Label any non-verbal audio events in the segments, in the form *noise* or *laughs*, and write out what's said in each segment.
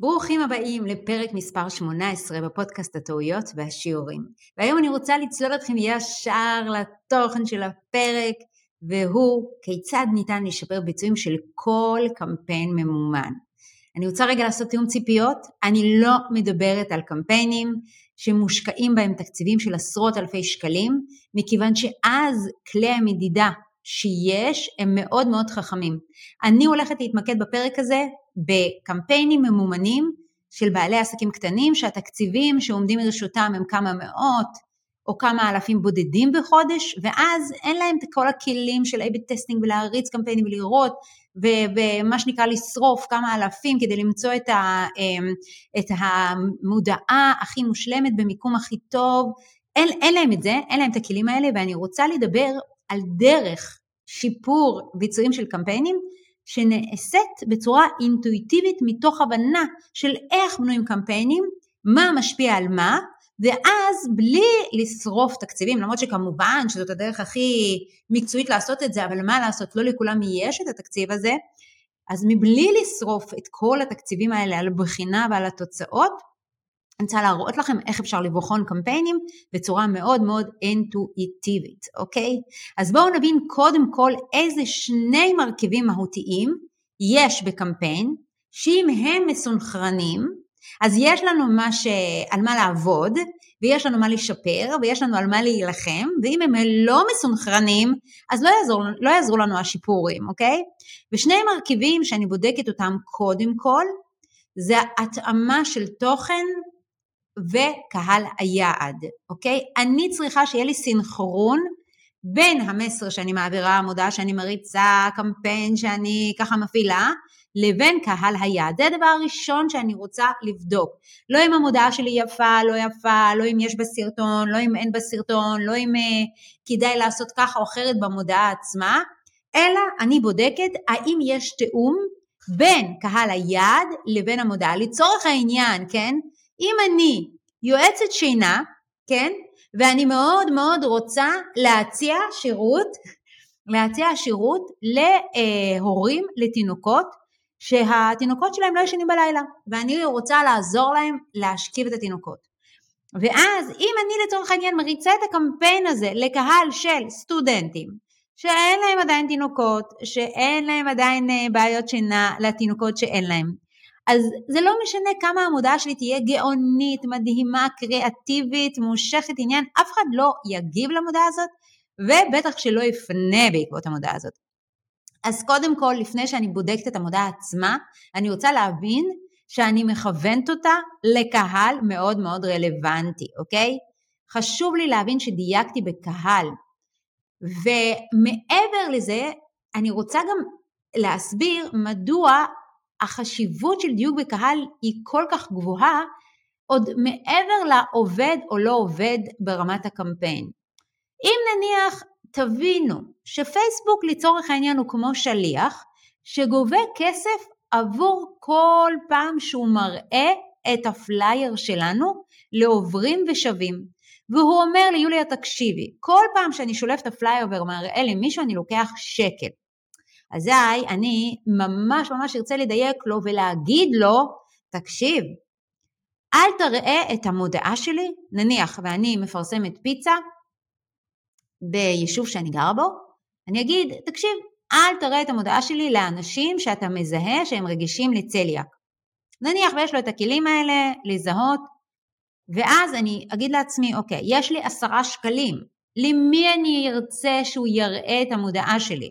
ברוכים הבאים לפרק מספר 18 בפודקאסט הטעויות והשיעורים. והיום אני רוצה לצלול אתכם ישר לתוכן של הפרק, והוא כיצד ניתן לשפר ביצועים של כל קמפיין ממומן. אני רוצה רגע לעשות תיאום ציפיות, אני לא מדברת על קמפיינים שמושקעים בהם תקציבים של עשרות אלפי שקלים, מכיוון שאז כלי המדידה שיש הם מאוד מאוד חכמים. אני הולכת להתמקד בפרק הזה בקמפיינים ממומנים של בעלי עסקים קטנים שהתקציבים שעומדים לרשותם הם כמה מאות או כמה אלפים בודדים בחודש ואז אין להם את כל הכלים של A-B testing ולהריץ קמפיינים ולראות ומה שנקרא לשרוף כמה אלפים כדי למצוא את, ה, אמ, את המודעה הכי מושלמת במיקום הכי טוב, אין, אין להם את זה, אין להם את הכלים האלה ואני רוצה לדבר על דרך שיפור ביצועים של קמפיינים שנעשית בצורה אינטואיטיבית מתוך הבנה של איך בנויים קמפיינים, מה משפיע על מה, ואז בלי לשרוף תקציבים, למרות שכמובן שזאת הדרך הכי מקצועית לעשות את זה, אבל מה לעשות, לא לכולם יש את התקציב הזה, אז מבלי לשרוף את כל התקציבים האלה על בחינה ועל התוצאות, אני רוצה להראות לכם איך אפשר לבחון קמפיינים בצורה מאוד מאוד אינטואיטיבית, אוקיי? אז בואו נבין קודם כל איזה שני מרכיבים מהותיים יש בקמפיין, שאם הם מסונכרנים, אז יש לנו מה ש... על מה לעבוד, ויש לנו מה לשפר, ויש לנו על מה להילחם, ואם הם לא מסונכרנים, אז לא יעזור, לא יעזרו לנו השיפורים, אוקיי? ושני מרכיבים שאני בודקת אותם קודם כל, זה התאמה של תוכן וקהל היעד, אוקיי? אני צריכה שיהיה לי סינכרון בין המסר שאני מעבירה, המודעה שאני מריצה, קמפיין שאני ככה מפעילה, לבין קהל היעד. זה הדבר הראשון שאני רוצה לבדוק. לא אם המודעה שלי יפה, לא יפה, לא אם יש בה סרטון, לא אם אין בה סרטון, לא אם uh, כדאי לעשות ככה או אחרת במודעה עצמה, אלא אני בודקת האם יש תיאום בין קהל היעד לבין המודעה. לצורך העניין, כן, אם אני יועצת שינה, כן, ואני מאוד מאוד רוצה להציע שירות, להציע שירות להורים לתינוקות שהתינוקות שלהם לא ישנים בלילה ואני רוצה לעזור להם להשכיב את התינוקות. ואז אם אני לצורך העניין מריצה את הקמפיין הזה לקהל של סטודנטים שאין להם עדיין תינוקות, שאין להם עדיין אה, בעיות שינה לתינוקות שאין להם, אז זה לא משנה כמה המודעה שלי תהיה גאונית, מדהימה, קריאטיבית, מושכת עניין, אף אחד לא יגיב למודעה הזאת, ובטח שלא יפנה בעקבות המודעה הזאת. אז קודם כל, לפני שאני בודקת את המודעה עצמה, אני רוצה להבין שאני מכוונת אותה לקהל מאוד מאוד רלוונטי, אוקיי? חשוב לי להבין שדייקתי בקהל. ומעבר לזה, אני רוצה גם להסביר מדוע החשיבות של דיוק בקהל היא כל כך גבוהה, עוד מעבר לעובד או לא עובד ברמת הקמפיין. אם נניח תבינו שפייסבוק לצורך העניין הוא כמו שליח שגובה כסף עבור כל פעם שהוא מראה את הפלייר שלנו לעוברים ושבים. והוא אומר לי, יוליה תקשיבי, כל פעם שאני שולף את הפלייר ומראה למישהו אני לוקח שקל. אזי אני ממש ממש ארצה לדייק לו ולהגיד לו, תקשיב, אל תראה את המודעה שלי, נניח ואני מפרסמת פיצה ביישוב שאני גרה בו, אני אגיד, תקשיב, אל תראה את המודעה שלי לאנשים שאתה מזהה שהם רגישים לצליאק. נניח ויש לו את הכלים האלה לזהות, ואז אני אגיד לעצמי, אוקיי, יש לי עשרה שקלים, למי אני ארצה שהוא יראה את המודעה שלי?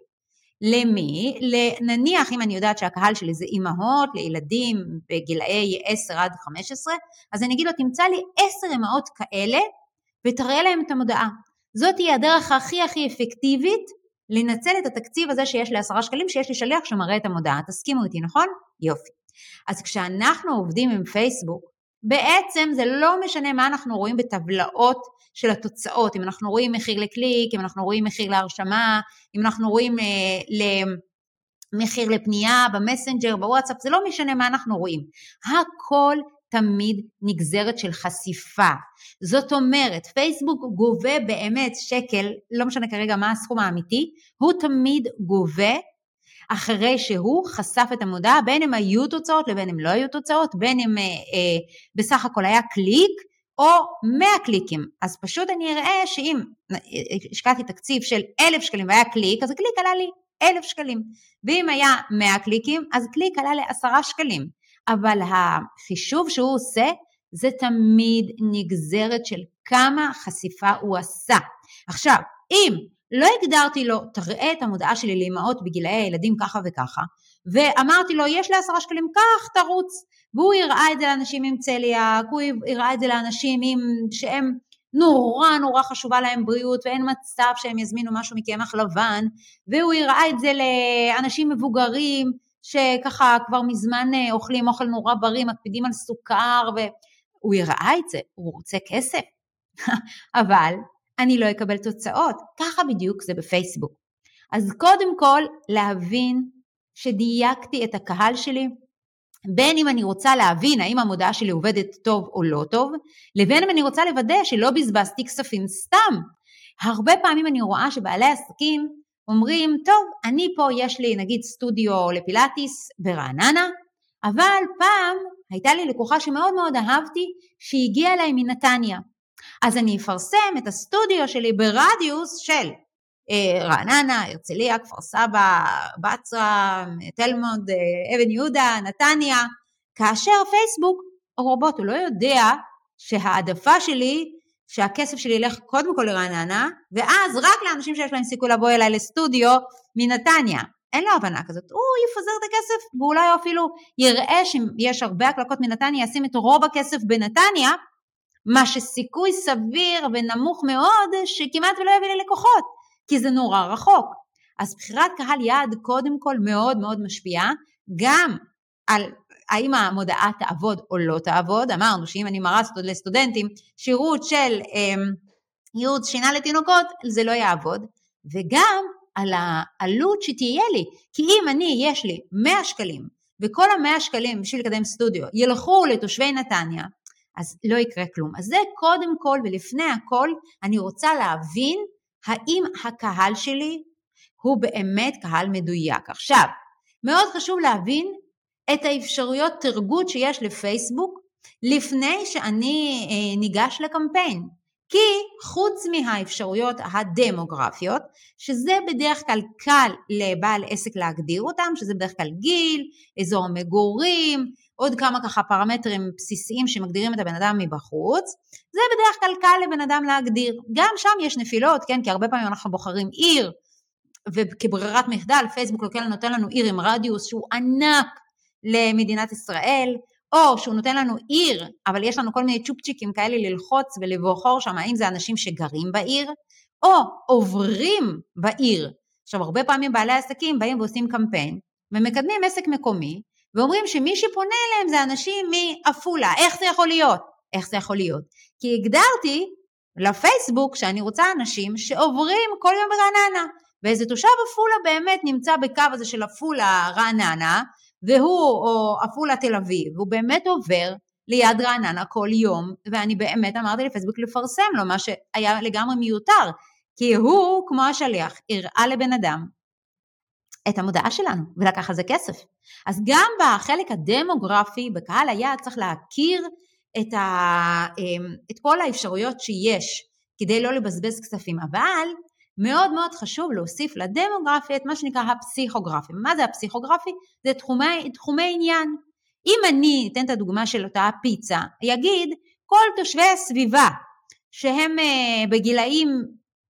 למי? נניח אם אני יודעת שהקהל שלי זה אימהות לילדים בגילאי 10 עד 15, אז אני אגיד לו תמצא לי 10 אימהות כאלה ותראה להם את המודעה. זאת תהיה הדרך הכי הכי אפקטיבית לנצל את התקציב הזה שיש לי 10 שקלים, שיש לי שליח שמראה את המודעה. תסכימו איתי, נכון? יופי. אז כשאנחנו עובדים עם פייסבוק, בעצם זה לא משנה מה אנחנו רואים בטבלאות של התוצאות, אם אנחנו רואים מחיר לקליק, אם אנחנו רואים מחיר להרשמה, אם אנחנו רואים אה, למחיר לפנייה במסנג'ר, בוואטסאפ, זה לא משנה מה אנחנו רואים. הכל תמיד נגזרת של חשיפה. זאת אומרת, פייסבוק גובה באמת שקל, לא משנה כרגע מה הסכום האמיתי, הוא תמיד גובה אחרי שהוא חשף את המודעה, בין אם היו תוצאות לבין אם לא היו תוצאות, בין אם אה, אה, בסך הכל היה קליק או 100 קליקים. אז פשוט אני אראה שאם השקעתי תקציב של 1,000 שקלים והיה קליק, אז הקליק עלה לי 1,000 שקלים. ואם היה 100 קליקים, אז קליק עלה לי 10 שקלים. אבל החישוב שהוא עושה זה תמיד נגזרת של כמה חשיפה הוא עשה. עכשיו, אם לא הגדרתי לו, תראה את המודעה שלי לאמהות בגילאי הילדים ככה וככה, ואמרתי לו, יש לי עשרה שקלים, קח, תרוץ. והוא יראה את זה לאנשים עם צליאק, הוא יראה את זה לאנשים עם, שהם נורא נורא חשובה להם בריאות ואין מצב שהם יזמינו משהו מקמח לבן, והוא יראה את זה לאנשים מבוגרים שככה כבר מזמן אה, אוכלים אוכל נורא בריא, מקפידים על סוכר, והוא יראה את זה, הוא רוצה כסף. *laughs* אבל אני לא אקבל תוצאות. ככה בדיוק זה בפייסבוק. אז קודם כל להבין שדייקתי את הקהל שלי, בין אם אני רוצה להבין האם המודעה שלי עובדת טוב או לא טוב, לבין אם אני רוצה לוודא שלא בזבזתי כספים סתם. הרבה פעמים אני רואה שבעלי עסקים אומרים, טוב, אני פה יש לי נגיד סטודיו לפילאטיס ברעננה, אבל פעם הייתה לי לקוחה שמאוד מאוד אהבתי, שהגיעה אליי מנתניה. אז אני אפרסם את הסטודיו שלי ברדיוס של אה, רעננה, הרצליה, כפר סבא, בצרה, תלמוד, אה, אבן יהודה, נתניה, כאשר פייסבוק, רובוט, הוא לא יודע שהעדפה שלי, שהכסף שלי ילך קודם כל לרעננה, ואז רק לאנשים שיש להם סיכוי לבוא אליי לסטודיו מנתניה. אין לו הבנה כזאת, הוא יפזר את הכסף ואולי אפילו יראה שיש הרבה הקלקות מנתניה, ישים את רוב הכסף בנתניה, מה שסיכוי סביר ונמוך מאוד שכמעט ולא יביא לי לקוחות, כי זה נורא רחוק. אז בחירת קהל יעד קודם כל מאוד מאוד משפיעה גם על האם המודעה תעבוד או לא תעבוד. אמרנו שאם אני מראה לסטודנטים שירות של אה, ייעוץ שינה לתינוקות, זה לא יעבוד. וגם על העלות שתהיה לי. כי אם אני, יש לי 100 שקלים, וכל ה-100 שקלים בשביל לקדם סטודיו ילכו לתושבי נתניה, אז לא יקרה כלום. אז זה קודם כל ולפני הכל, אני רוצה להבין האם הקהל שלי הוא באמת קהל מדויק. עכשיו, מאוד חשוב להבין את האפשרויות תרגות שיש לפייסבוק לפני שאני אה, ניגש לקמפיין. כי חוץ מהאפשרויות הדמוגרפיות, שזה בדרך כלל קל לבעל עסק להגדיר אותם, שזה בדרך כלל גיל, אזור המגורים, עוד כמה ככה פרמטרים בסיסיים שמגדירים את הבן אדם מבחוץ, זה בדרך כלל קל לבן אדם להגדיר. גם שם יש נפילות, כן, כי הרבה פעמים אנחנו בוחרים עיר, וכברירת מחדל פייסבוק נותן לנו עיר עם רדיוס שהוא ענק למדינת ישראל, או שהוא נותן לנו עיר, אבל יש לנו כל מיני צ'ופצ'יקים כאלה ללחוץ ולבוחור שם, האם זה אנשים שגרים בעיר, או עוברים בעיר. עכשיו, הרבה פעמים בעלי עסקים באים ועושים קמפיין, ומקדמים עסק מקומי, ואומרים שמי שפונה אליהם זה אנשים מעפולה, איך זה יכול להיות? איך זה יכול להיות? כי הגדרתי לפייסבוק שאני רוצה אנשים שעוברים כל יום ברעננה, ואיזה תושב עפולה באמת נמצא בקו הזה של עפולה רעננה, והוא או עפולה תל אביב, הוא באמת עובר ליד רעננה כל יום, ואני באמת אמרתי לפייסבוק לפרסם לו, מה שהיה לגמרי מיותר, כי הוא, כמו השליח, הראה לבן אדם את המודעה שלנו ולקח על זה כסף. אז גם בחלק הדמוגרפי, בקהל היעד צריך להכיר את, ה, אמ, את כל האפשרויות שיש כדי לא לבזבז כספים, אבל מאוד מאוד חשוב להוסיף לדמוגרפי את מה שנקרא הפסיכוגרפי. מה זה הפסיכוגרפי? זה תחומי, תחומי עניין. אם אני אתן את הדוגמה של אותה פיצה, יגיד כל תושבי הסביבה שהם אה, בגילאים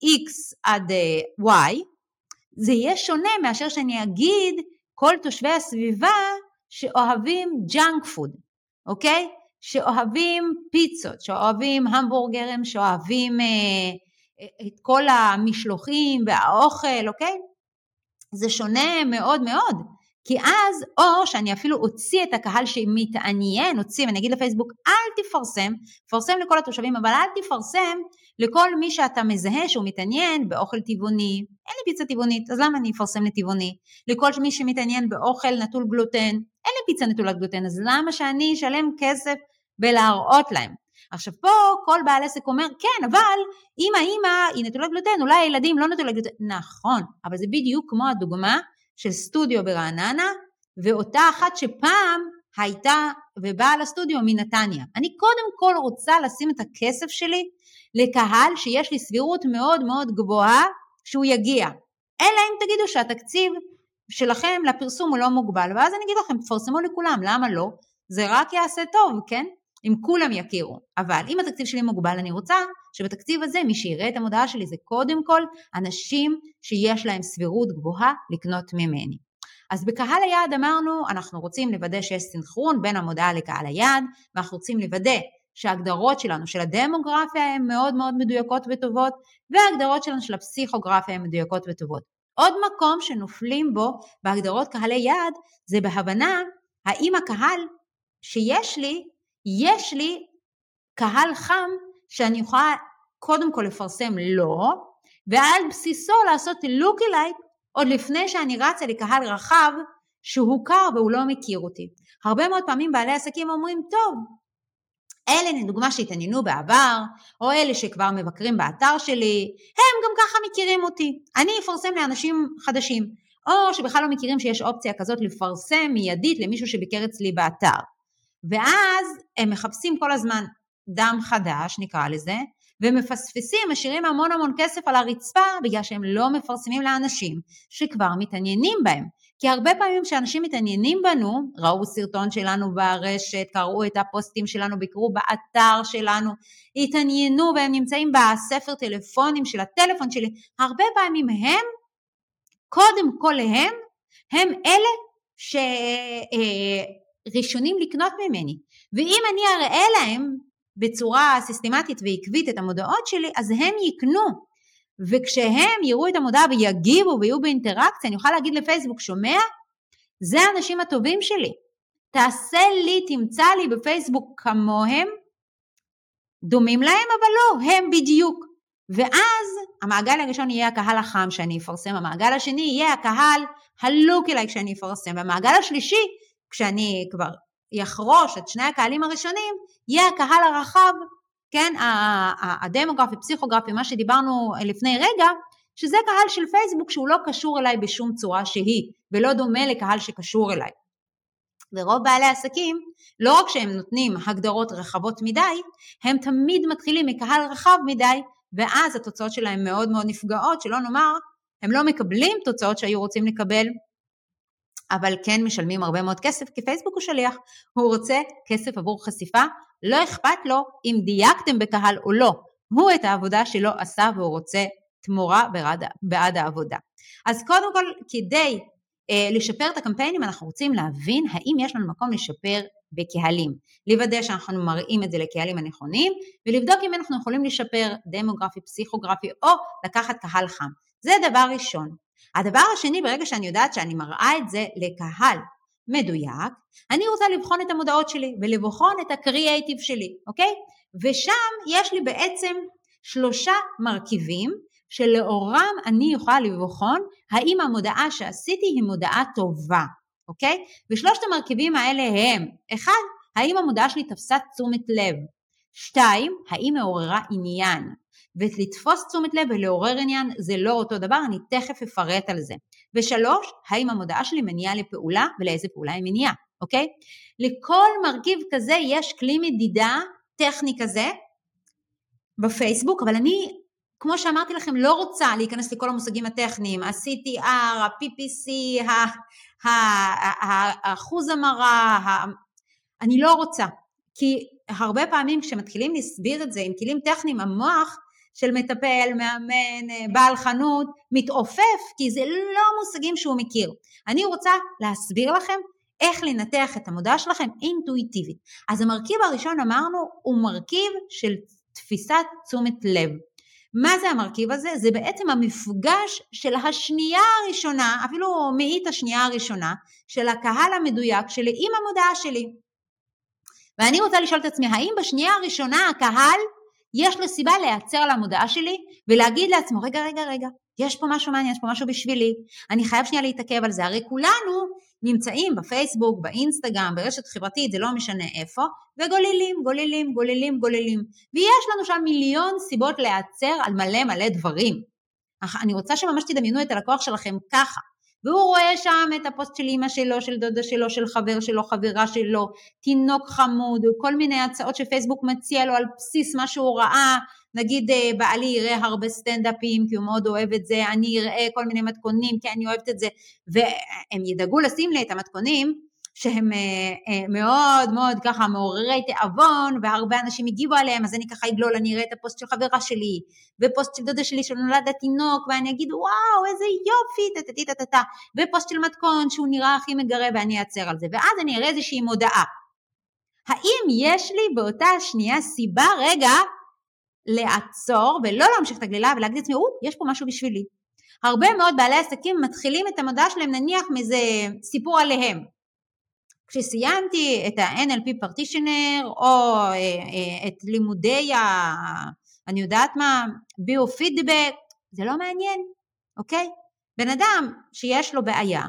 X עד אה, Y, זה יהיה שונה מאשר שאני אגיד כל תושבי הסביבה שאוהבים junk food, אוקיי? שאוהבים פיצות, שאוהבים המבורגרים, שאוהבים אה, את כל המשלוחים והאוכל, אוקיי? זה שונה מאוד מאוד. כי אז, או שאני אפילו אוציא את הקהל שמתעניין, אוציא, ואני אגיד לפייסבוק, אל תפרסם, תפרסם לכל התושבים, אבל אל תפרסם לכל מי שאתה מזהה שהוא מתעניין באוכל טבעוני. אין לי פיצה טבעונית, אז למה אני אפרסם לטבעוני? לכל מי שמתעניין באוכל נטול גלוטן, אין לי פיצה נטולת גלוטן, אז למה שאני אשלם כסף בלהראות להם? עכשיו פה כל בעל עסק אומר, כן, אבל אם האימא היא נטולת גלוטן, אולי הילדים לא נטולת גלוטן. נכון, אבל זה בדיוק כמו הדוגמה של סטודיו ברעננה, ואותה אחת שפעם הייתה ובאה לסטודיו מנתניה. אני קודם כל רוצה לשים את הכסף שלי לקהל שיש לי סבירות מאוד מאוד גבוהה שהוא יגיע. אלא אם תגידו שהתקציב שלכם לפרסום הוא לא מוגבל, ואז אני אגיד לכם, תפרסמו לכולם, למה לא? זה רק יעשה טוב, כן? אם כולם יכירו. אבל אם התקציב שלי מוגבל, אני רוצה שבתקציב הזה מי שיראה את המודעה שלי זה קודם כל אנשים שיש להם סבירות גבוהה לקנות ממני. אז בקהל היעד אמרנו, אנחנו רוצים לוודא שיש סנכרון בין המודעה לקהל היעד, ואנחנו רוצים לוודא שההגדרות שלנו של הדמוגרפיה הן מאוד מאוד מדויקות וטובות, וההגדרות שלנו של הפסיכוגרפיה הן מדויקות וטובות. עוד מקום שנופלים בו בהגדרות קהלי יעד זה בהבנה האם הקהל שיש לי, יש לי קהל חם שאני יכולה קודם כל לפרסם לו, ועל בסיסו לעשות לוקי לייק עוד לפני שאני רצה לקהל רחב שהוא קר והוא לא מכיר אותי. הרבה מאוד פעמים בעלי עסקים אומרים, טוב, אלה לדוגמה שהתעניינו בעבר, או אלה שכבר מבקרים באתר שלי, הם גם ככה מכירים אותי. אני אפרסם לאנשים חדשים, או שבכלל לא מכירים שיש אופציה כזאת לפרסם מיידית למישהו שביקר אצלי באתר. ואז הם מחפשים כל הזמן דם חדש, נקרא לזה, ומפספסים, משאירים המון המון כסף על הרצפה בגלל שהם לא מפרסמים לאנשים שכבר מתעניינים בהם. כי הרבה פעמים כשאנשים מתעניינים בנו, ראו סרטון שלנו ברשת, קראו את הפוסטים שלנו, ביקרו באתר שלנו, התעניינו והם נמצאים בספר טלפונים של הטלפון שלי, הרבה פעמים הם, קודם כל הם, הם אלה שראשונים אה, לקנות ממני. ואם אני אראה להם בצורה סיסטמטית ועקבית את המודעות שלי, אז הם יקנו. וכשהם יראו את המודעה ויגיבו ויהיו באינטראקציה, אני אוכל להגיד לפייסבוק, שומע? זה האנשים הטובים שלי. תעשה לי, תמצא לי בפייסבוק כמוהם, דומים להם, אבל לא, הם בדיוק. ואז המעגל הראשון יהיה הקהל החם שאני אפרסם, המעגל השני יהיה הקהל הלוק אליי כשאני אפרסם, והמעגל השלישי, כשאני כבר יחרוש את שני הקהלים הראשונים, יהיה הקהל הרחב כן, הדמוגרפי, פסיכוגרפי, מה שדיברנו לפני רגע, שזה קהל של פייסבוק שהוא לא קשור אליי בשום צורה שהיא, ולא דומה לקהל שקשור אליי. ורוב בעלי עסקים, לא רק שהם נותנים הגדרות רחבות מדי, הם תמיד מתחילים מקהל רחב מדי, ואז התוצאות שלהם מאוד מאוד נפגעות, שלא נאמר, הם לא מקבלים תוצאות שהיו רוצים לקבל, אבל כן משלמים הרבה מאוד כסף, כי פייסבוק הוא שליח, הוא רוצה כסף עבור חשיפה, לא אכפת לו אם דייקתם בקהל או לא, הוא את העבודה שלו עשה והוא רוצה תמורה בעד, בעד העבודה. אז קודם כל, כדי אה, לשפר את הקמפיינים, אנחנו רוצים להבין האם יש לנו מקום לשפר בקהלים, לוודא שאנחנו מראים את זה לקהלים הנכונים, ולבדוק אם אנחנו יכולים לשפר דמוגרפי, פסיכוגרפי, או לקחת קהל חם. זה דבר ראשון. הדבר השני, ברגע שאני יודעת שאני מראה את זה לקהל מדויק, אני רוצה לבחון את המודעות שלי ולבחון את הקריאייטיב שלי, אוקיי? ושם יש לי בעצם שלושה מרכיבים שלאורם אני יכולה לבחון האם המודעה שעשיתי היא מודעה טובה, אוקיי? ושלושת המרכיבים האלה הם, אחד, האם המודעה שלי תפסה תשומת לב, שתיים, האם מעוררה עניין, ולתפוס תשומת לב ולעורר עניין זה לא אותו דבר, אני תכף אפרט על זה. ושלוש, האם המודעה שלי מניעה לפעולה ולאיזה פעולה היא מניעה, אוקיי? לכל מרכיב כזה יש כלי מדידה טכני כזה בפייסבוק, אבל אני, כמו שאמרתי לכם, לא רוצה להיכנס לכל המושגים הטכניים, ה-CTR, ה-PPC, האחוז המרה, אני לא רוצה. כי הרבה פעמים כשמתחילים להסביר את זה עם כלים טכניים, המוח של מטפל, מאמן, אה, בעל חנות, מתעופף, כי זה לא מושגים שהוא מכיר. אני רוצה להסביר לכם איך לנתח את המודעה שלכם אינטואיטיבית. אז המרכיב הראשון אמרנו הוא מרכיב של תפיסת תשומת לב. מה זה המרכיב הזה? זה בעצם המפגש של השנייה הראשונה, אפילו מאית השנייה הראשונה, של הקהל המדויק שלי עם המודעה שלי. ואני רוצה לשאול את עצמי, האם בשנייה הראשונה הקהל יש לו סיבה להיעצר על המודעה שלי ולהגיד לעצמו, רגע, רגע, רגע, יש פה משהו מעניין, יש פה משהו בשבילי, אני חייב שנייה להתעכב על זה. הרי כולנו נמצאים בפייסבוק, באינסטגרם, ברשת חברתית, זה לא משנה איפה, וגוללים, גוללים, גוללים, גוללים. ויש לנו שם מיליון סיבות להיעצר על מלא מלא דברים. אני רוצה שממש תדמיינו את הלקוח שלכם ככה. והוא רואה שם את הפוסט של אימא שלו, של דודה שלו, של חבר שלו, חברה שלו, תינוק חמוד, כל מיני הצעות שפייסבוק מציע לו על בסיס מה שהוא ראה, נגיד אה, בעלי יראה הרבה סטנדאפים כי הוא מאוד אוהב את זה, אני אראה כל מיני מתכונים כי אני אוהבת את זה, והם ידאגו לשים לי את המתכונים שהם אה, אה, מאוד מאוד ככה מעוררי תיאבון והרבה אנשים הגיבו עליהם אז אני ככה אגלול, אני אראה את הפוסט של חברה שלי ופוסט של דודה שלי שנולד התינוק ואני אגיד וואו איזה יופי טה טה טה טה ופוסט של מתכון שהוא נראה הכי מגרה ואני אעצר על זה ואז אני אראה איזושהי מודעה. האם יש לי באותה שנייה סיבה רגע לעצור ולא להמשיך את הגלילה ולהגיד לעצמי, או, יש פה משהו בשבילי. הרבה מאוד בעלי עסקים מתחילים את המודעה שלהם נניח מאיזה סיפור עליהם. כשסיימתי את ה-NLP פרטישנר או אה, אה, את לימודי ה... אני יודעת מה, ביו-פידבק, זה לא מעניין, אוקיי? בן אדם שיש לו בעיה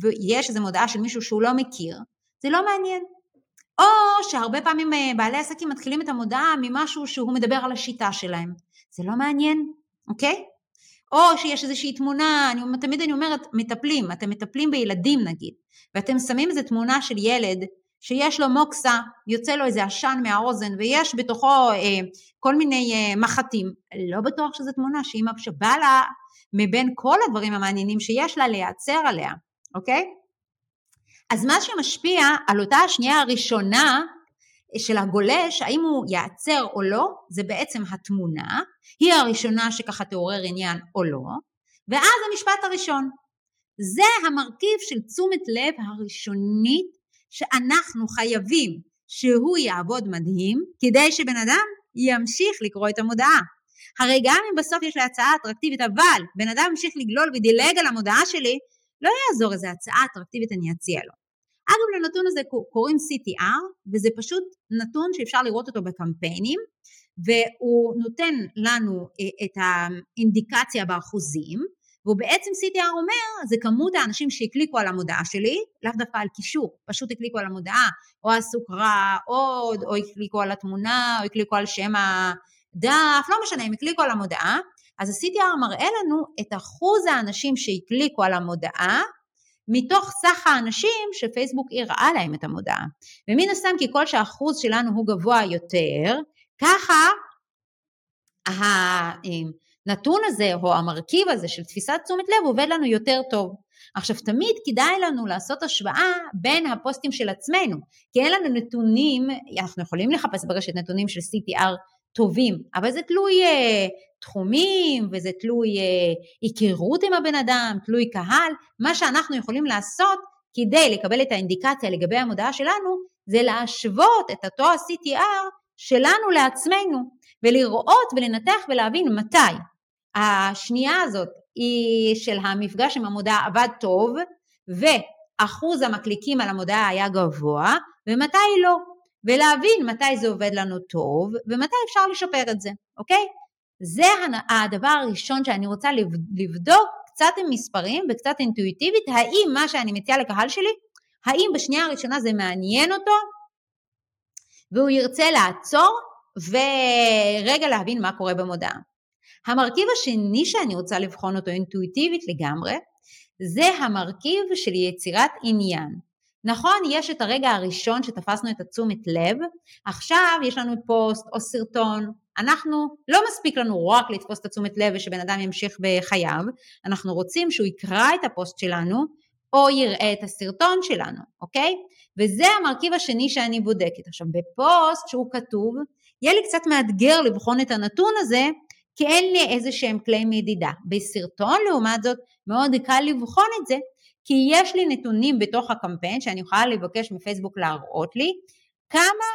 ויש איזו מודעה של מישהו שהוא לא מכיר, זה לא מעניין. או שהרבה פעמים אה, בעלי עסקים מתחילים את המודעה ממשהו שהוא מדבר על השיטה שלהם. זה לא מעניין, אוקיי? או שיש איזושהי תמונה, אני, תמיד אני אומרת, מטפלים, אתם מטפלים בילדים נגיד, ואתם שמים איזו תמונה של ילד שיש לו מוקסה, יוצא לו איזה עשן מהאוזן ויש בתוכו אה, כל מיני אה, מחטים, לא בטוח שזו תמונה שאמא שבא לה מבין כל הדברים המעניינים שיש לה להיעצר עליה, אוקיי? אז מה שמשפיע על אותה השנייה הראשונה של הגולש, האם הוא ייעצר או לא, זה בעצם התמונה, היא הראשונה שככה תעורר עניין או לא, ואז המשפט הראשון. זה המרכיב של תשומת לב הראשונית שאנחנו חייבים שהוא יעבוד מדהים, כדי שבן אדם ימשיך לקרוא את המודעה. הרי גם אם בסוף יש לי הצעה אטרקטיבית, אבל בן אדם ימשיך לגלול ודילג על המודעה שלי, לא יעזור איזה הצעה אטרקטיבית אני אציע לו. אגב לנתון הזה קוראים CTR וזה פשוט נתון שאפשר לראות אותו בקמפיינים והוא נותן לנו אה, את האינדיקציה באחוזים והוא בעצם CTR אומר זה כמות האנשים שהקליקו על המודעה שלי, לאו דווקא על קישור, פשוט הקליקו על המודעה או קרא עוד או הקליקו על התמונה או הקליקו על שם הדף, לא משנה, הם הקליקו על המודעה אז ה-CTR מראה לנו את אחוז האנשים שהקליקו על המודעה מתוך סך האנשים שפייסבוק הראה להם את המודעה. ומן הסתם ככל שהאחוז שלנו הוא גבוה יותר, ככה הנתון הזה או המרכיב הזה של תפיסת תשומת לב עובד לנו יותר טוב. עכשיו תמיד כדאי לנו לעשות השוואה בין הפוסטים של עצמנו, כי אין לנו נתונים, אנחנו יכולים לחפש ברשת נתונים של CTR טובים, אבל זה תלוי אה, תחומים וזה תלוי אה, היכרות עם הבן אדם, תלוי קהל, מה שאנחנו יכולים לעשות כדי לקבל את האינדיקציה לגבי המודעה שלנו זה להשוות את אותו ה-CTR שלנו לעצמנו ולראות ולנתח ולהבין מתי. השנייה הזאת היא של המפגש עם המודעה עבד טוב ואחוז המקליקים על המודעה היה גבוה ומתי לא. ולהבין מתי זה עובד לנו טוב ומתי אפשר לשפר את זה, אוקיי? זה הדבר הראשון שאני רוצה לבדוק קצת עם מספרים וקצת אינטואיטיבית, האם מה שאני מציעה לקהל שלי, האם בשנייה הראשונה זה מעניין אותו והוא ירצה לעצור ורגע להבין מה קורה במודעה. המרכיב השני שאני רוצה לבחון אותו אינטואיטיבית לגמרי, זה המרכיב של יצירת עניין. נכון, יש את הרגע הראשון שתפסנו את התשומת לב, עכשיו יש לנו פוסט או סרטון, אנחנו, לא מספיק לנו רק לתפוס את התשומת לב ושבן אדם ימשיך בחייו, אנחנו רוצים שהוא יקרא את הפוסט שלנו או יראה את הסרטון שלנו, אוקיי? וזה המרכיב השני שאני בודקת. עכשיו בפוסט שהוא כתוב, יהיה לי קצת מאתגר לבחון את הנתון הזה, כי אין לי איזה שהם כלי מדידה. בסרטון לעומת זאת מאוד קל לבחון את זה, כי יש לי נתונים בתוך הקמפיין שאני יכולה לבקש מפייסבוק להראות לי כמה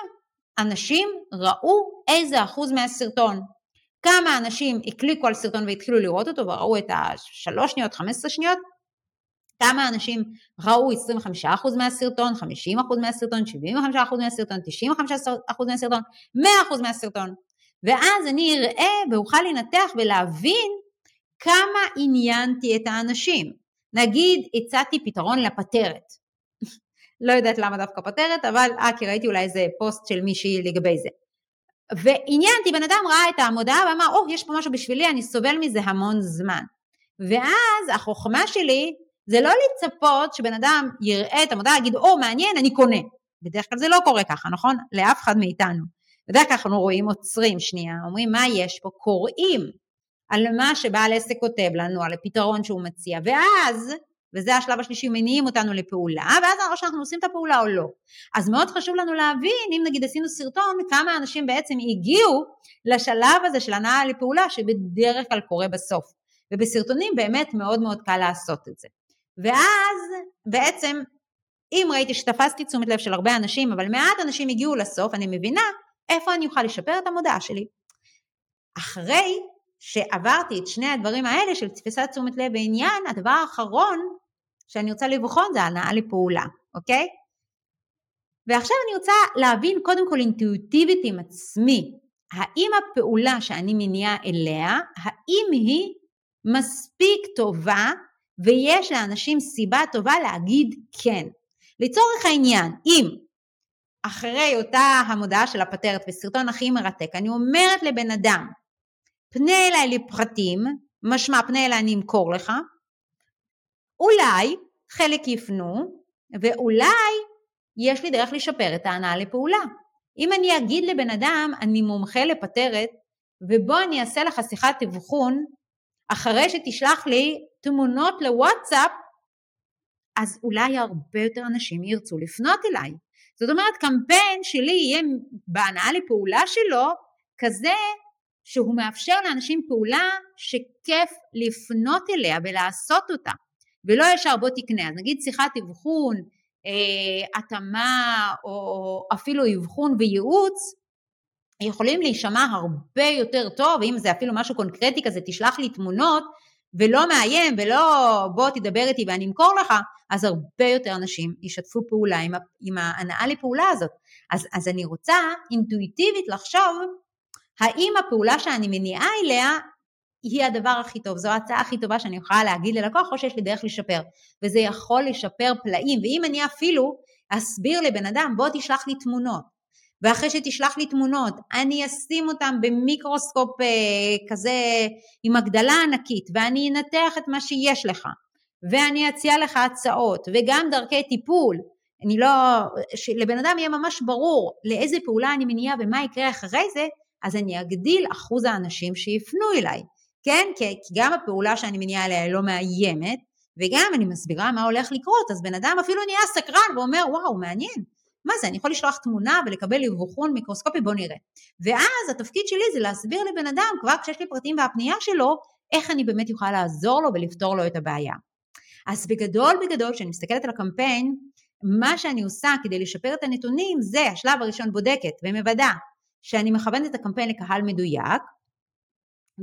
אנשים ראו איזה אחוז מהסרטון. כמה אנשים הקליקו על סרטון והתחילו לראות אותו וראו את השלוש שניות, 15 שניות, כמה אנשים ראו 25% מהסרטון, 50% מהסרטון, 75% מהסרטון, 95% מהסרטון, 100% מהסרטון. ואז אני אראה ואוכל לנתח ולהבין כמה עניינתי את האנשים. נגיד הצעתי פתרון לפטרת. לא יודעת למה דווקא פטרת, אבל אה, כי ראיתי אולי איזה פוסט של מישהי לגבי זה. ועניינתי, בן אדם ראה את המודעה ואמר, או, oh, יש פה משהו בשבילי, אני סובל מזה המון זמן. ואז החוכמה שלי זה לא לצפות שבן אדם יראה את המודעה, יגיד, או, מעניין, אני קונה. בדרך כלל זה לא קורה ככה, נכון? לאף אחד מאיתנו. בדרך כלל אנחנו רואים, עוצרים שנייה, אומרים, מה יש פה? קוראים על מה שבעל עסק כותב לנו, על הפתרון שהוא מציע, ואז וזה השלב השלישי, מניעים אותנו לפעולה, ואז או שאנחנו עושים את הפעולה או לא. אז מאוד חשוב לנו להבין, אם נגיד עשינו סרטון, כמה אנשים בעצם הגיעו לשלב הזה של הנאה לפעולה, שבדרך כלל קורה בסוף. ובסרטונים באמת מאוד מאוד קל לעשות את זה. ואז בעצם, אם ראיתי שתפסתי תשומת לב של הרבה אנשים, אבל מעט אנשים הגיעו לסוף, אני מבינה איפה אני אוכל לשפר את המודעה שלי. אחרי שעברתי את שני הדברים האלה של תפיסת תשומת לב ועניין, הדבר האחרון שאני רוצה לבחון זה הנאה לפעולה, אוקיי? ועכשיו אני רוצה להבין קודם כל אינטואיטיבית עם עצמי, האם הפעולה שאני מניעה אליה, האם היא מספיק טובה ויש לאנשים סיבה טובה להגיד כן. לצורך העניין, אם אחרי אותה המודעה של הפטרת וסרטון הכי מרתק, אני אומרת לבן אדם, פנה אליי לפרטים, משמע פנה אליי אני אמכור לך, אולי חלק יפנו, ואולי יש לי דרך לשפר את ההנאה לפעולה. אם אני אגיד לבן אדם, אני מומחה לפטרת, ובוא אני אעשה לך שיחת אבחון, אחרי שתשלח לי תמונות לוואטסאפ, אז אולי הרבה יותר אנשים ירצו לפנות אליי. זאת אומרת, קמפיין שלי יהיה בהנאה לפעולה שלו כזה שהוא מאפשר לאנשים פעולה שכיף לפנות אליה ולעשות אותה. ולא ישר בוא תקנה. אז נגיד שיחת אבחון, אה, התאמה או אפילו אבחון וייעוץ, יכולים להישמע הרבה יותר טוב, ואם זה אפילו משהו קונקרטי כזה, תשלח לי תמונות, ולא מאיים, ולא בוא תדבר איתי ואני אמכור לך, אז הרבה יותר אנשים ישתפו פעולה עם, עם ההנאה לפעולה הזאת. אז, אז אני רוצה אינטואיטיבית לחשוב, האם הפעולה שאני מניעה אליה היא הדבר הכי טוב, זו ההצעה הכי טובה שאני יכולה להגיד ללקוח, או שיש לי דרך לשפר, וזה יכול לשפר פלאים, ואם אני אפילו אסביר לבן אדם, בוא תשלח לי תמונות, ואחרי שתשלח לי תמונות, אני אשים אותם במיקרוסקופ אה, כזה עם הגדלה ענקית, ואני אנתח את מה שיש לך, ואני אציע לך הצעות, וגם דרכי טיפול, אני לא, שלבן אדם יהיה ממש ברור לאיזה פעולה אני מניעה ומה יקרה אחרי זה, אז אני אגדיל אחוז האנשים שיפנו אליי. כן? כי, גם הפעולה שאני מניעה עליה לא מאיימת, וגם אני מסבירה מה הולך לקרות, אז בן אדם אפילו נהיה סקרן ואומר, וואו, מעניין. מה זה, אני יכול לשלוח תמונה ולקבל אבחון מיקרוסקופי, בוא נראה. ואז התפקיד שלי זה להסביר לבן אדם, כבר כשיש לי פרטים והפנייה שלו, איך אני באמת יכולה לעזור לו ולפתור לו את הבעיה. אז בגדול בגדול, כשאני מסתכלת על הקמפיין, מה שאני עושה כדי לשפר את הנתונים זה השלב הראשון בודקת ומוודא שאני מכוונת את הקמפיין לקהל מדויק,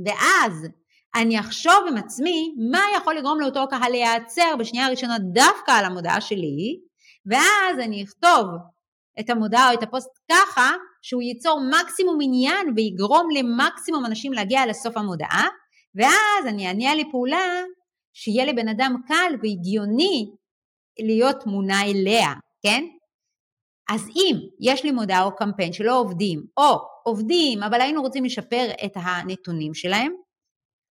ואז אני אחשוב עם עצמי מה יכול לגרום לאותו קהל להיעצר בשנייה הראשונה דווקא על המודעה שלי, ואז אני אכתוב את המודעה או את הפוסט ככה שהוא ייצור מקסימום עניין ויגרום למקסימום אנשים להגיע לסוף המודעה, ואז אני אענה לפעולה שיהיה לבן אדם קל והגיוני להיות מונע אליה, כן? אז אם יש לי מודעה או קמפיין שלא עובדים, או עובדים אבל היינו רוצים לשפר את הנתונים שלהם,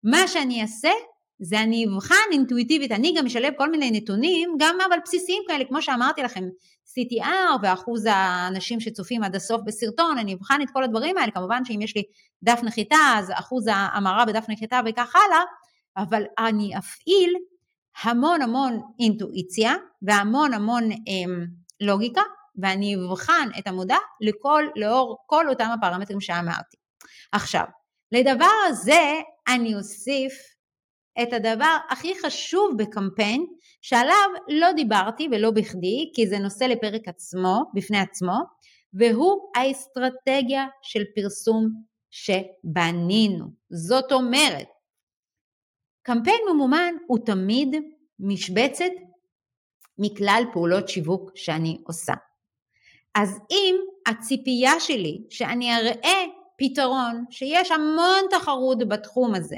מה שאני אעשה זה אני אבחן אינטואיטיבית, אני גם אשלב כל מיני נתונים, גם אבל בסיסיים כאלה, כמו שאמרתי לכם, CTR ואחוז האנשים שצופים עד הסוף בסרטון, אני אבחן את כל הדברים האלה, כמובן שאם יש לי דף נחיתה אז אחוז ההמרה בדף נחיתה וכך הלאה, אבל אני אפעיל המון המון אינטואיציה והמון המון אמ, לוגיקה, ואני אבחן את המודע לכל, לאור כל אותם הפרמטרים שאמרתי. עכשיו, לדבר הזה אני אוסיף את הדבר הכי חשוב בקמפיין, שעליו לא דיברתי ולא בכדי, כי זה נושא לפרק עצמו, בפני עצמו, והוא האסטרטגיה של פרסום שבנינו. זאת אומרת, קמפיין ממומן הוא תמיד משבצת מכלל פעולות שיווק שאני עושה. אז אם הציפייה שלי שאני אראה פתרון שיש המון תחרות בתחום הזה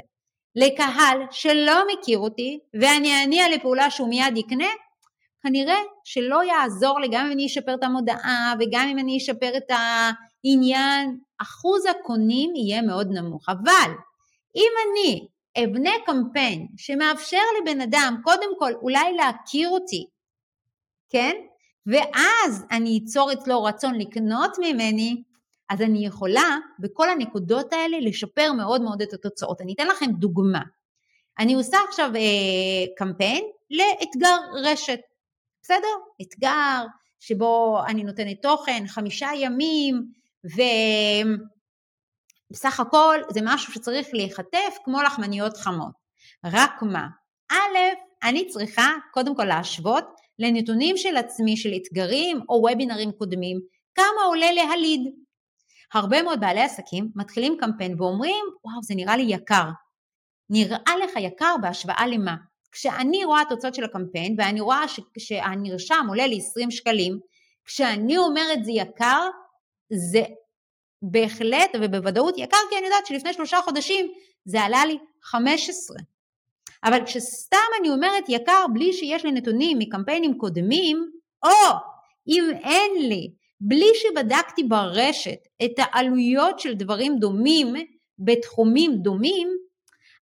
לקהל שלא מכיר אותי ואני אניע לפעולה שהוא מיד יקנה, כנראה שלא יעזור לי גם אם אני אשפר את המודעה וגם אם אני אשפר את העניין, אחוז הקונים יהיה מאוד נמוך. אבל אם אני אבנה קמפיין שמאפשר לבן אדם קודם כל אולי להכיר אותי, כן? ואז אני אצור אצלו רצון לקנות ממני, אז אני יכולה בכל הנקודות האלה לשפר מאוד מאוד את התוצאות. אני אתן לכם דוגמה. אני עושה עכשיו אה, קמפיין לאתגר רשת, בסדר? אתגר שבו אני נותנת תוכן חמישה ימים ובסך הכל זה משהו שצריך להיחטף כמו לחמניות חמות. רק מה? א', אני צריכה קודם כל להשוות לנתונים של עצמי של אתגרים או וובינרים קודמים, כמה עולה להליד. הרבה מאוד בעלי עסקים מתחילים קמפיין ואומרים, וואו, זה נראה לי יקר. נראה לך יקר בהשוואה למה? כשאני רואה תוצאות של הקמפיין ואני רואה שהנרשם עולה לי 20 שקלים, כשאני אומרת זה יקר, זה בהחלט ובוודאות יקר, כי אני יודעת שלפני שלושה חודשים זה עלה לי 15. אבל כשסתם אני אומרת יקר בלי שיש לי נתונים מקמפיינים קודמים, או אם אין לי, בלי שבדקתי ברשת את העלויות של דברים דומים בתחומים דומים,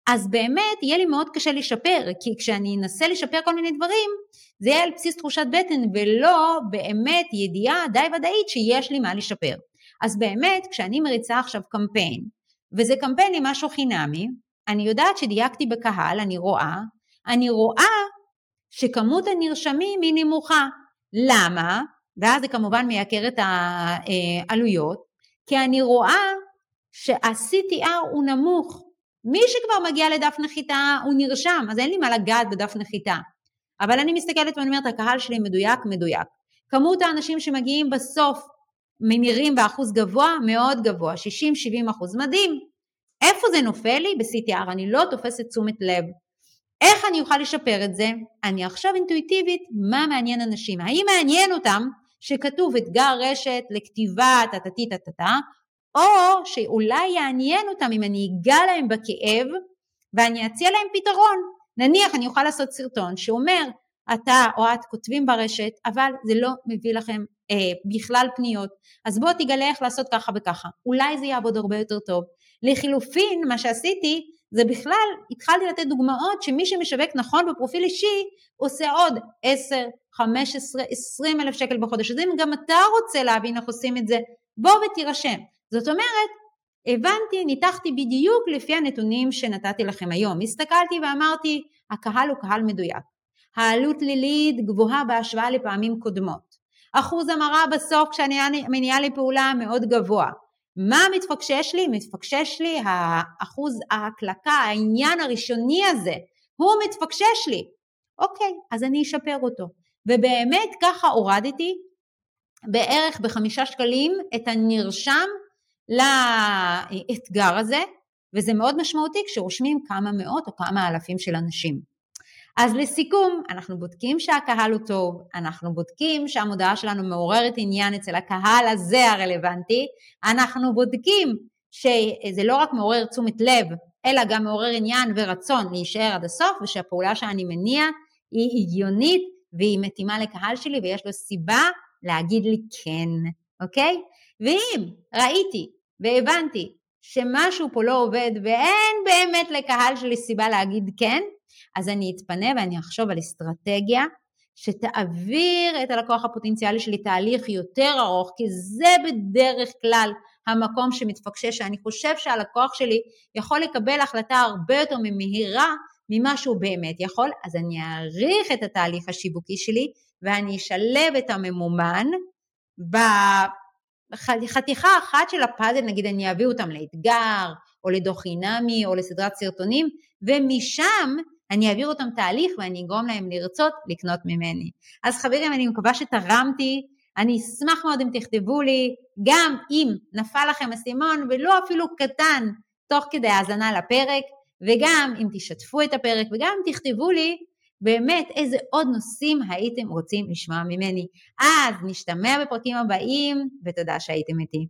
אז באמת יהיה לי מאוד קשה לשפר, כי כשאני אנסה לשפר כל מיני דברים, זה יהיה על בסיס תחושת בטן ולא באמת ידיעה די ודאית שיש לי מה לשפר. אז באמת, כשאני מריצה עכשיו קמפיין, וזה קמפיין עם משהו חינמי, אני יודעת שדייקתי בקהל, אני רואה, אני רואה שכמות הנרשמים היא נמוכה. למה? ואז זה כמובן מייקר את העלויות, כי אני רואה שה-CTR הוא נמוך. מי שכבר מגיע לדף נחיתה הוא נרשם, אז אין לי מה לגעת בדף נחיתה. אבל אני מסתכלת ואני אומרת, הקהל שלי מדויק, מדויק. כמות האנשים שמגיעים בסוף ממירים באחוז גבוה, מאוד גבוה, 60-70 אחוז, מדהים. איפה זה נופל לי? ב-CTR, אני לא תופסת תשומת לב. איך אני אוכל לשפר את זה? אני עכשיו אינטואיטיבית, מה מעניין אנשים? האם מעניין אותם שכתוב אתגר רשת לכתיבה טה-טה-טי טה-טה-טה, או שאולי יעניין אותם אם אני אגע להם בכאב ואני אציע להם פתרון. נניח אני אוכל לעשות סרטון שאומר אתה או את כותבים ברשת אבל זה לא מביא לכם אה, בכלל פניות אז בוא תגלה איך לעשות ככה וככה אולי זה יעבוד הרבה יותר טוב לחילופין מה שעשיתי זה בכלל התחלתי לתת דוגמאות שמי שמשווק נכון בפרופיל אישי עושה עוד 10, 15, 20 אלף שקל בחודש אז אם גם אתה רוצה להבין איך עושים את זה בוא ותירשם זאת אומרת הבנתי, ניתחתי בדיוק לפי הנתונים שנתתי לכם היום. הסתכלתי ואמרתי, הקהל הוא קהל מדויק. העלות לליד גבוהה בהשוואה לפעמים קודמות. אחוז המרה בסוף כשאני מניעה לי פעולה מאוד גבוה. מה מתפקשש לי? מתפקשש לי האחוז ההקלקה, העניין הראשוני הזה, הוא מתפקשש לי. אוקיי, אז אני אשפר אותו. ובאמת ככה הורדתי בערך בחמישה שקלים את הנרשם לאתגר הזה, וזה מאוד משמעותי כשרושמים כמה מאות או כמה אלפים של אנשים. אז לסיכום, אנחנו בודקים שהקהל הוא טוב, אנחנו בודקים שהמודעה שלנו מעוררת עניין אצל הקהל הזה הרלוונטי, אנחנו בודקים שזה לא רק מעורר תשומת לב, אלא גם מעורר עניין ורצון להישאר עד הסוף, ושהפעולה שאני מניע היא הגיונית והיא מתאימה לקהל שלי ויש לו סיבה להגיד לי כן, אוקיי? ואם ראיתי והבנתי שמשהו פה לא עובד ואין באמת לקהל שלי סיבה להגיד כן, אז אני אתפנה ואני אחשוב על אסטרטגיה שתעביר את הלקוח הפוטנציאלי שלי תהליך יותר ארוך, כי זה בדרך כלל המקום שמתפקשש, שאני חושב שהלקוח שלי יכול לקבל החלטה הרבה יותר מהירה ממה שהוא באמת יכול, אז אני אעריך את התהליך השיווקי שלי ואני אשלב את הממומן חתיכה אחת של הפאזל, נגיד אני אביא אותם לאתגר, או לדוח חינמי, או לסדרת סרטונים, ומשם אני אעביר אותם תהליך ואני אגרום להם לרצות לקנות ממני. אז חברים, אני מקווה שתרמתי, אני אשמח מאוד אם תכתבו לי, גם אם נפל לכם אסימון, ולא אפילו קטן, תוך כדי האזנה לפרק, וגם אם תשתפו את הפרק, וגם אם תכתבו לי באמת איזה עוד נושאים הייתם רוצים לשמוע ממני. אז נשתמע בפרקים הבאים, ותודה שהייתם איתי.